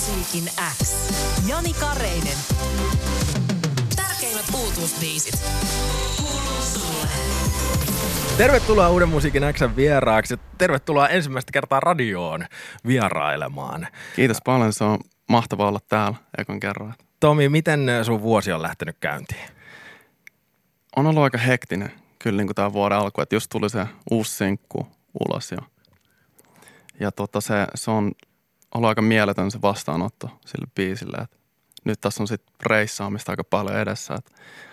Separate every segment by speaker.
Speaker 1: Musiikin X. Jani Kareinen. Tärkeimmät uutuusbiisit. Kuuluu sulle.
Speaker 2: Tervetuloa Uuden musiikin Xn vieraaksi. Tervetuloa ensimmäistä kertaa radioon vierailemaan.
Speaker 3: Kiitos paljon, se on mahtavaa olla täällä ekan kerran.
Speaker 2: Tomi, miten sun vuosi on lähtenyt käyntiin?
Speaker 3: On ollut aika hektinen kyllä niin kuin tämä vuoden alku, että just tuli se uusi sinkku ulos ja, ja tota se, se on ollut aika mieletön se vastaanotto sille biisille, että nyt tässä on sitten reissaamista aika paljon edessä, että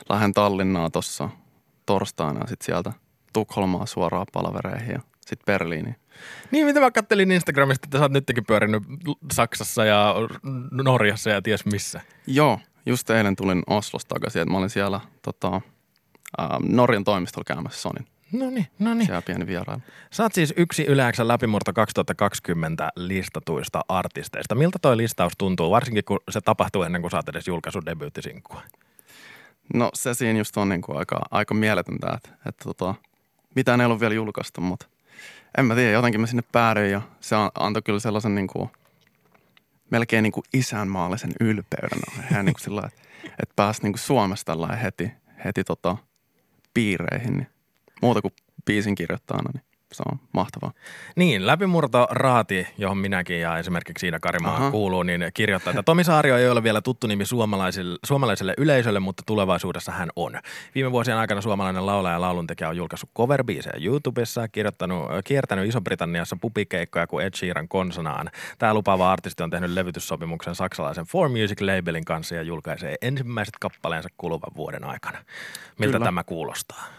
Speaker 3: lähden Tallinnaa tuossa torstaina ja sitten sieltä Tukholmaa suoraan palvereihin ja sitten Berliiniin.
Speaker 2: Niin, mitä mä kattelin Instagramista, että sä oot nytkin pyörinyt Saksassa ja Norjassa ja ties missä.
Speaker 3: Joo, just eilen tulin Oslosta takaisin, että mä olin siellä tota, ää, Norjan toimistolla käymässä Sonin.
Speaker 2: No niin, no niin.
Speaker 3: Siellä pieni vierailu.
Speaker 2: Sä oot siis yksi Yleäksän läpimurto 2020 listatuista artisteista. Miltä toi listaus tuntuu, varsinkin kun se tapahtuu ennen kuin sä oot edes julkaissut debyyttisinkkua?
Speaker 3: No se siinä just on niin kuin aika, aika mieletöntä, että, että tota, mitään ei ollut vielä julkaistu, mutta en mä tiedä, jotenkin mä sinne päädyin ja se antoi kyllä sellaisen niin kuin, melkein niin kuin isänmaallisen ylpeyden. Ihan niin kuin sillä että, että pääsi niin kuin Suomesta tällä heti, heti tota, piireihin, niin muuta kuin biisin kirjoittajana, niin se on mahtavaa.
Speaker 2: Niin, läpimurto Raati, johon minäkin ja esimerkiksi Iina Karimaa
Speaker 3: Aha.
Speaker 2: kuuluu, niin kirjoittaa, että Tomi Saario ei ole vielä tuttu nimi suomalaisille, suomalaiselle yleisölle, mutta tulevaisuudessa hän on. Viime vuosien aikana suomalainen laulaja ja lauluntekijä on julkaissut cover-biisejä YouTubessa, kirjoittanut, kiertänyt Iso-Britanniassa pupikeikkoja kuin Ed Sheeran konsanaan. Tämä lupaava artisti on tehnyt levytyssopimuksen saksalaisen For Music labelin kanssa ja julkaisee ensimmäiset kappaleensa kuluvan vuoden aikana. Miltä
Speaker 3: Kyllä.
Speaker 2: tämä kuulostaa?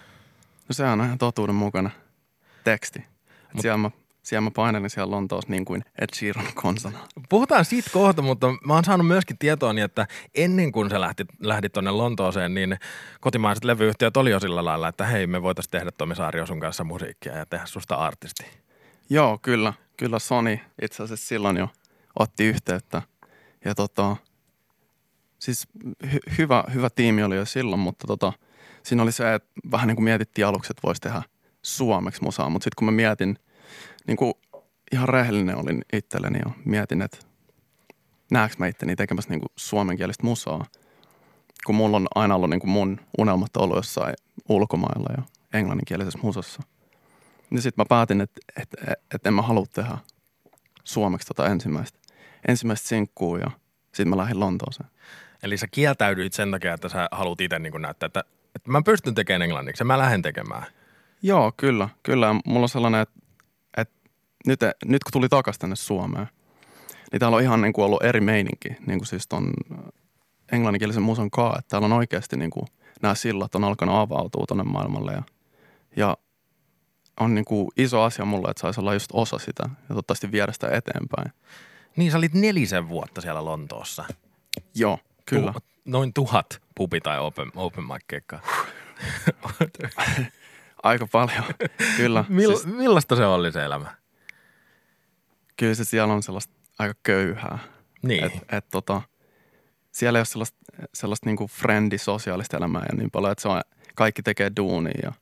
Speaker 3: No sehän on ihan totuuden mukana teksti. Mut, siellä, mä, siellä mä painelin siellä Lontoossa niin kuin Ed Sheeran konsana.
Speaker 2: Puhutaan siitä kohta, mutta mä oon saanut myöskin tietoa, niin että ennen kuin sä lähtit, lähdit tuonne Lontooseen, niin kotimaiset levyyhtiöt oli jo sillä lailla, että hei, me voitaisiin tehdä Tomi Saario sun kanssa musiikkia ja tehdä susta artisti.
Speaker 3: Joo, kyllä. Kyllä Sony itse asiassa silloin jo otti yhteyttä. Ja tota, siis hy- hyvä, hyvä tiimi oli jo silloin, mutta tota, siinä oli se, että vähän niin kuin mietittiin aluksi, että voisi tehdä suomeksi musaa. Mutta sitten kun mä mietin, niin kuin ihan rehellinen olin itselleni ja mietin, että näekö mä itteni tekemässä niin kuin suomenkielistä musaa. Kun mulla on aina ollut niin kuin mun unelmat ollut jossain ulkomailla ja englanninkielisessä musassa. Niin sitten mä päätin, että, että, että en mä halua tehdä suomeksi tota ensimmäistä, ensimmäistä sinkkuu ja sitten mä lähdin Lontooseen.
Speaker 2: Eli sä kieltäydyit sen takia, että sä haluat itse niin näyttää, että, että mä pystyn tekemään englanniksi ja mä lähden tekemään.
Speaker 3: Joo, kyllä, kyllä. Mulla on sellainen, että, että nyt, nyt kun tuli takaisin tänne Suomeen, niin täällä on ihan niin kuin ollut eri meininki, niin kuin siis ton englanninkielisen musan kaa, että täällä on oikeasti niin kuin nämä sillat on alkanut avautua tuonne maailmalle ja, ja on niin kuin iso asia mulle, että saisi olla just osa sitä ja toivottavasti viedä sitä eteenpäin.
Speaker 2: Niin sä olit nelisen vuotta siellä Lontoossa.
Speaker 3: Joo, kyllä.
Speaker 2: Noin tuhat pubi- tai open, open mic-keikkaa.
Speaker 3: Aika paljon, kyllä.
Speaker 2: Mill,
Speaker 3: siis,
Speaker 2: millaista se oli se elämä?
Speaker 3: kyllä se siellä on sellaista aika köyhää.
Speaker 2: Niin.
Speaker 3: Et, et tota, siellä ei ole sellaista, sellaista niinku frendi sosiaalista elämää ja niin paljon, että se on, kaikki tekee duunia ja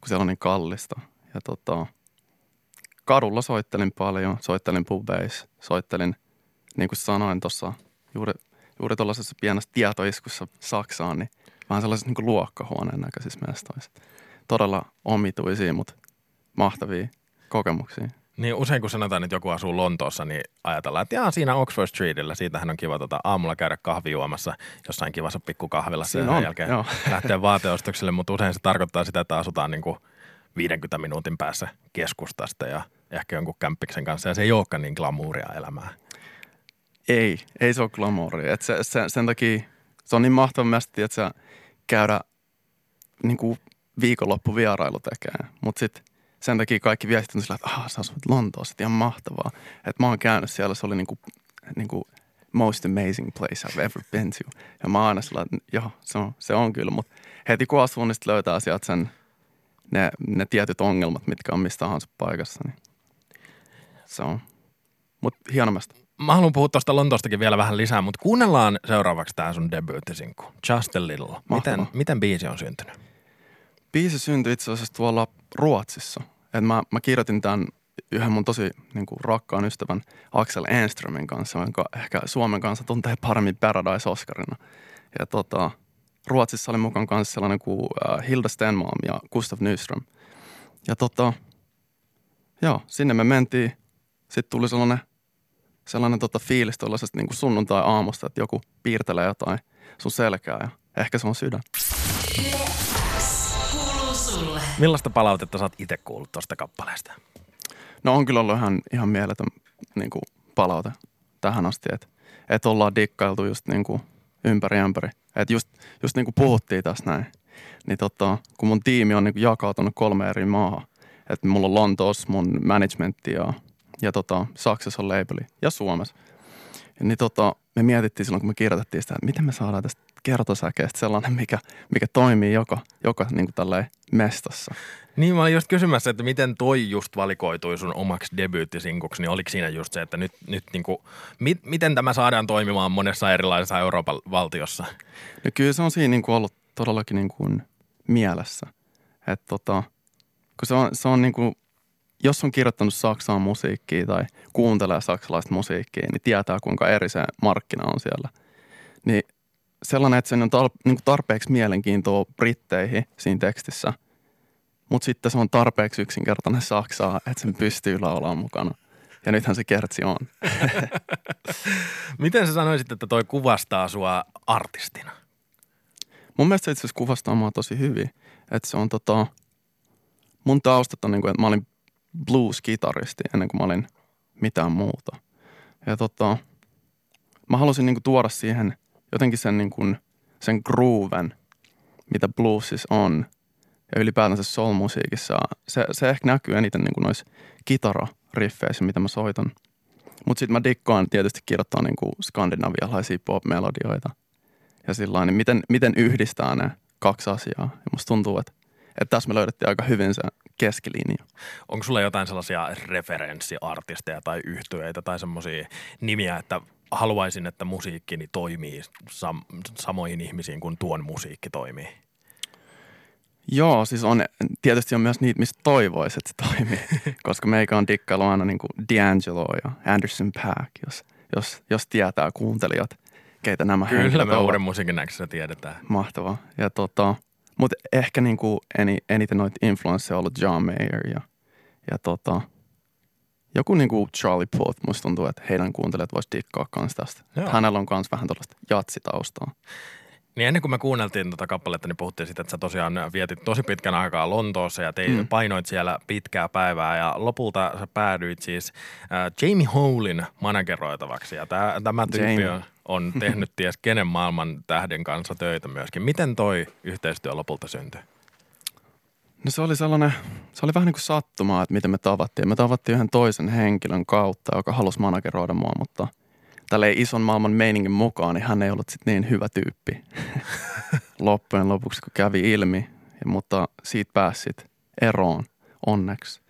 Speaker 3: kun siellä on niin kallista. Ja tota, kadulla soittelin paljon, soittelin pubeissa, soittelin, niin kuin sanoin tuossa juuri, juuri tuollaisessa pienessä tietoiskussa Saksaan, niin vähän sellaisessa niin luokkahuoneen näköisissä mestoissa. Todella omituisia, mutta mahtavia kokemuksia.
Speaker 2: Niin usein kun sanotaan, että joku asuu Lontoossa, niin ajatellaan, että jaa, siinä Oxford Streetillä, siitähän on kiva tota, aamulla käydä kahvi juomassa jossain kivassa pikkukahvilassa ja sen
Speaker 3: on,
Speaker 2: jälkeen
Speaker 3: joo.
Speaker 2: lähteä vaateostokselle, mutta usein se tarkoittaa sitä, että asutaan niin kuin 50 minuutin päässä keskustasta ja ehkä jonkun kämppiksen kanssa ja se ei olekaan niin glamouria elämää.
Speaker 3: Ei, ei se ole glamouria. Et se, se, sen takia se on niin mahtava mästi, että sä käydä niin kuin viikonloppuvierailu tekee. Mutta sitten sen takia kaikki viestit on sillä, että ah, sä asut Lontoossa, ihan mahtavaa. Että mä oon käynyt siellä, se oli niin kuin, niin kuin most amazing place I've ever been to. Ja mä aina sillä, että joo, se on, se on kyllä. Mutta heti kun asuu, niin löytää sieltä sen, ne, ne tietyt ongelmat, mitkä on mistä tahansa paikassa. Niin se on. Mutta hienomasta.
Speaker 2: Mä haluan puhua tuosta Lontoostakin vielä vähän lisää, mutta kuunnellaan seuraavaksi tämä sun debyyttisinkku, Just a Little. Miten, miten biisi on syntynyt?
Speaker 3: biisi syntyi itse asiassa tuolla Ruotsissa. Et mä, mä kirjoitin tämän yhden mun tosi niin kuin, rakkaan ystävän Axel Enströmin kanssa, jonka ehkä Suomen kanssa tuntee paremmin Paradise Oscarina. Ja tota, Ruotsissa oli mukaan kanssa sellainen kuin äh, Hilda Stenmalm ja Gustav Nyström. Ja tota, joo, sinne me mentiin. Sitten tuli sellainen, sellainen tota fiilis tuollaisesta niin sunnuntai-aamusta, että joku piirtelee jotain sun selkää ja ehkä se on sydän.
Speaker 2: Millaista palautetta sä oot itse kuullut tuosta kappaleesta?
Speaker 3: No on kyllä ollut ihan, ihan mieletön niin kuin palaute tähän asti, että et ollaan dikkailtu just niin kuin ympäri ämpäri. Että just, just niin kuin puhuttiin tässä näin, niin tota, kun mun tiimi on niin kuin jakautunut kolme eri maahan, että mulla on Lontoossa mun managementti ja, ja tota, Saksassa on labeli ja Suomessa. Niin tota, me mietittiin silloin, kun me kirjoitettiin sitä, että miten me saadaan tästä kertosäkeestä sellainen, mikä, mikä toimii joka, joka niin kuin mestassa.
Speaker 2: Niin mä olin just kysymässä, että miten toi just valikoitui sun omaksi debyyttisinkuksi, niin oliko siinä just se, että nyt, nyt niinku, mit, miten tämä saadaan toimimaan monessa erilaisessa Euroopan valtiossa?
Speaker 3: No kyllä se on siinä niin kuin ollut todellakin niin kuin mielessä. Että tota, kun se on, se on niin kuin, jos on kirjoittanut Saksaan musiikkia tai kuuntelee saksalaista musiikkia, niin tietää kuinka eri se markkina on siellä. Niin sellainen, että se on tar- niin kuin tarpeeksi mielenkiintoa britteihin siinä tekstissä, mutta sitten se on tarpeeksi yksinkertainen saksaa, että sen pystyy laulamaan mukana. Ja nythän se kertsi on.
Speaker 2: Miten sä sanoisit, että toi kuvastaa sua artistina?
Speaker 3: Mun mielestä se itse asiassa kuvastaa mua tosi hyvin. Että se on tota, mun taustat on niin kuin, että mä olin blues-kitaristi ennen kuin mä olin mitään muuta. Ja tota, mä halusin niin kuin tuoda siihen jotenkin sen, niin kuin, sen grooven, mitä bluesissa on. Ja ylipäätänsä soul-musiikissa. Se, se ehkä näkyy eniten niin kuin noissa kitarariffeissä, mitä mä soitan. Mutta sitten mä dikkaan tietysti kirjoittaa niin kuin skandinavialaisia pop-melodioita. Ja sillä niin miten, miten yhdistää ne kaksi asiaa. Ja musta tuntuu, että, että tässä me löydettiin aika hyvin se keskilinja.
Speaker 2: Onko sulla jotain sellaisia referenssiartisteja tai yhtyeitä tai semmoisia nimiä, että haluaisin, että musiikkini toimii sam- samoihin ihmisiin kuin tuon musiikki toimii?
Speaker 3: Joo, siis on, tietysti on myös niitä, mistä toivoisi, että se toimii. Koska meikä on dikkailu aina niin kuin D'Angelo ja Anderson Paak, jos, jos, jos tietää kuuntelijat, keitä nämä
Speaker 2: Kyllä
Speaker 3: henkilöt
Speaker 2: me
Speaker 3: ovat.
Speaker 2: uuden musiikin näköisessä tiedetään.
Speaker 3: Mahtavaa. Ja tota, mutta ehkä niin kuin eni, eniten noita influensseja on ollut John Mayer ja, ja tota, joku niin kuin Charlie Puth, musta tuntuu, että heidän kuuntelijat vois dikkaa kans tästä.
Speaker 2: Joo.
Speaker 3: Hänellä on kans vähän tällaista jatsitaustaa.
Speaker 2: Niin ennen kuin me kuunneltiin tuota kappaletta, niin puhuttiin siitä, että sä tosiaan vietit tosi pitkän aikaa Lontoossa ja teit, mm.
Speaker 3: Mm.
Speaker 2: painoit siellä pitkää päivää ja lopulta sä päädyit siis äh, Jamie Holin manageroitavaksi ja tää, tämä tyyppi
Speaker 3: Jamie.
Speaker 2: on, on tehnyt ties kenen maailman tähden kanssa töitä myöskin. Miten toi yhteistyö lopulta syntyi?
Speaker 3: No se oli sellainen, se oli vähän niin kuin sattumaa, että miten me tavattiin. Me tavattiin yhden toisen henkilön kautta, joka halusi manageroida mua, mutta tälle ison maailman meiningin mukaan, niin hän ei ollut sit niin hyvä tyyppi loppujen lopuksi, kun kävi ilmi. Ja, mutta siitä pääsi sit eroon onneksi.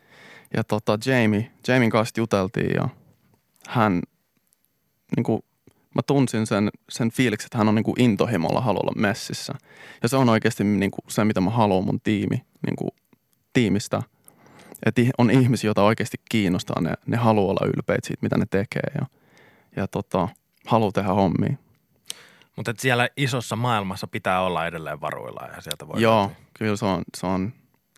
Speaker 3: Ja tota, Jamie, Jamien kanssa juteltiin ja hän, niin kuin, mä tunsin sen, sen fiiliksen, että hän on niin kuin intohimolla haluaa olla messissä. Ja se on oikeasti niin kuin se, mitä mä haluan mun tiimi, niin kuin tiimistä. Että on ihmisiä, joita oikeasti kiinnostaa. Ne, ne haluaa olla ylpeitä siitä, mitä ne tekee ja, ja tota, haluaa tehdä hommia.
Speaker 2: Mutta siellä isossa maailmassa pitää olla edelleen varuilla ja sieltä voi
Speaker 3: Joo,
Speaker 2: löytyä.
Speaker 3: kyllä se on, se on,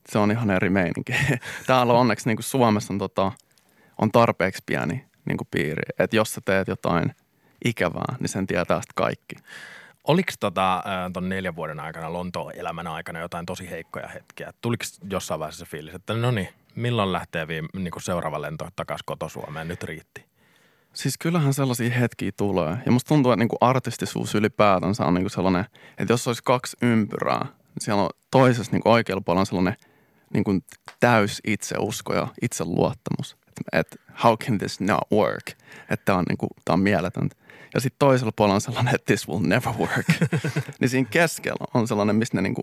Speaker 3: se on ihan eri meininki. Täällä on onneksi niin kuin Suomessa on, tota, on tarpeeksi pieni niin kuin piiri. Että jos sä teet jotain ikävää, niin sen tietää sitten kaikki.
Speaker 2: Oliko tota, tuon neljän vuoden aikana Lontoon elämän aikana jotain tosi heikkoja hetkiä? Tuliko jossain vaiheessa se fiilis, että no niin, milloin lähtee viime, niin seuraava lento takaisin koto-Suomeen? Nyt riitti.
Speaker 3: Siis kyllähän sellaisia hetkiä tulee. Ja musta tuntuu, että niinku artistisuus ylipäätänsä on niinku sellainen, että jos olisi kaksi ympyrää, niin siellä on toisessa niinku oikealla puolella on sellainen niinku täys itseusko ja itseluottamus. Että et, how can this not work? Että tämä on, niinku, tää on mieletöntä. Ja sitten toisella puolella on sellainen, että this will never work. niin siinä keskellä on sellainen, mistä ne niinku,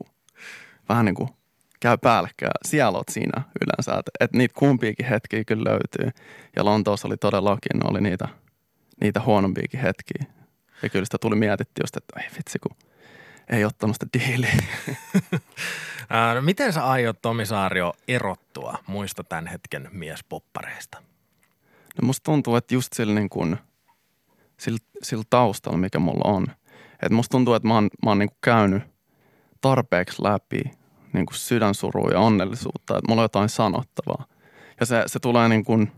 Speaker 3: vähän niin kuin käy päällekkäin. Siellä oot siinä yleensä. Että et niitä kumpiakin hetkiä kyllä löytyy. Ja Lontoossa oli todellakin, oli niitä, niitä huonompiakin hetkiä. Ja kyllä sitä tuli mietitty just, että ei vitsi kun, ei ottanut sitä diiliä.
Speaker 2: No miten sä aiot, Tomi Saario, erottua muista tämän hetken miespoppareista?
Speaker 3: No musta tuntuu, että just sillä, niin kuin, sillä, sillä taustalla, mikä mulla on. Että musta tuntuu, että mä oon, mä oon niin kuin käynyt tarpeeksi läpi niin kuin sydänsurua ja onnellisuutta, että mulla on jotain sanottavaa. Ja se, se tulee niin kuin,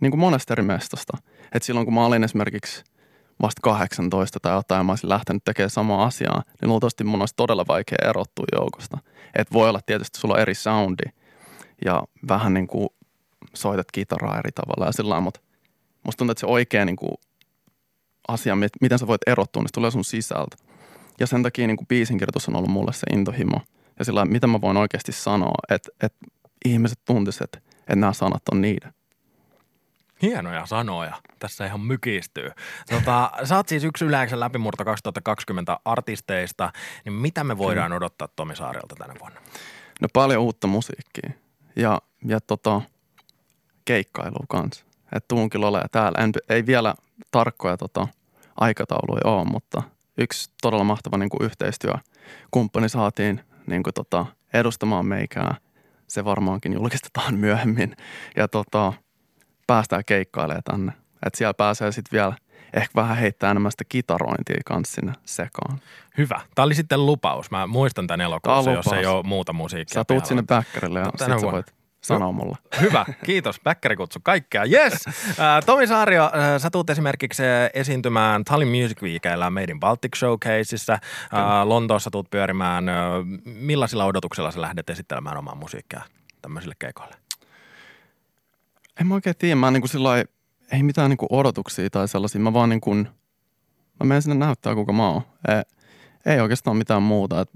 Speaker 3: niin kuin monesta eri mestasta. Että silloin kun mä olin esimerkiksi vasta 18 tai jotain mä olisin lähtenyt tekemään samaa asiaa, niin luultavasti mun olisi todella vaikea erottua joukosta. Että voi olla tietysti, sulla on eri soundi ja vähän niin kuin soitat kitaraa eri tavalla ja sillä mutta musta tuntuu, että se oikea niin kuin asia, miten sä voit erottua, niin se tulee sun sisältä. Ja sen takia niin kuin biisinkirjoitus on ollut mulle se intohimo. Ja sillä mitä mä voin oikeasti sanoa, että, että ihmiset tuntisivat, että, että nämä sanat on niiden.
Speaker 2: Hienoja sanoja. Tässä ihan mykistyy. Tota, sä oot siis yksi yleensä läpimurto 2020 artisteista. Niin mitä me voidaan Kyllä. odottaa Tomi Saarelta tänä vuonna?
Speaker 3: No paljon uutta musiikkia. Ja, ja tota, keikkailua kanssa. Että tuun kyllä olemaan täällä. En, ei vielä tarkkoja tota, aikatauluja ole, mutta yksi todella mahtava niin kuin yhteistyökumppani saatiin niin kuin, tota, edustamaan meikää. Se varmaankin julkistetaan myöhemmin. Ja tota, päästään keikkailemaan tänne. Että siellä pääsee sitten vielä ehkä vähän heittää enemmän sitä kitarointia kanssa sinne sekaan.
Speaker 2: Hyvä. Tämä oli sitten lupaus. Mä muistan tämän elokuussa, jos ei ole muuta musiikkia.
Speaker 3: Sä tuut sinne backerille ja sitten sä voit sanoa mulle.
Speaker 2: Hyvä, kiitos. kutsu kaikkea. Yes! Tomi Saario, sä tuut esimerkiksi esiintymään Tallinn Music Weekillä Made in Baltic Showcaseissa. Lontoossa tuut pyörimään. Millaisilla odotuksilla sä lähdet esittelemään omaa musiikkia tämmöisille keikoille?
Speaker 3: En mä oikein tiedä. Mä niin kuin sillai, ei mitään niin kuin odotuksia tai sellaisia. Mä vaan niin kuin, mä menen sinne näyttää kuka mä oon. Ei, ei oikeastaan mitään muuta. Et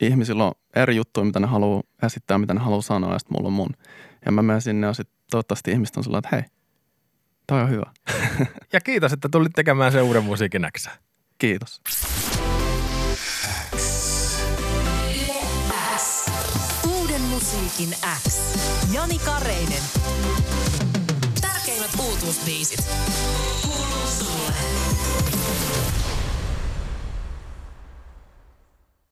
Speaker 3: ihmisillä on eri juttuja, mitä ne haluaa esittää, mitä ne haluaa sanoa, ja sitten mulla on mun. Ja mä menen sinne ja sitten toivottavasti ihmiset on sellainen, että hei, toi on hyvä.
Speaker 2: ja kiitos, että tulit tekemään sen uuden musiikin X.
Speaker 3: Kiitos.
Speaker 1: Uuden musiikin X. Jani Kareinen. Tärkeimmät uutuusbiisit. Kuuluu sulle.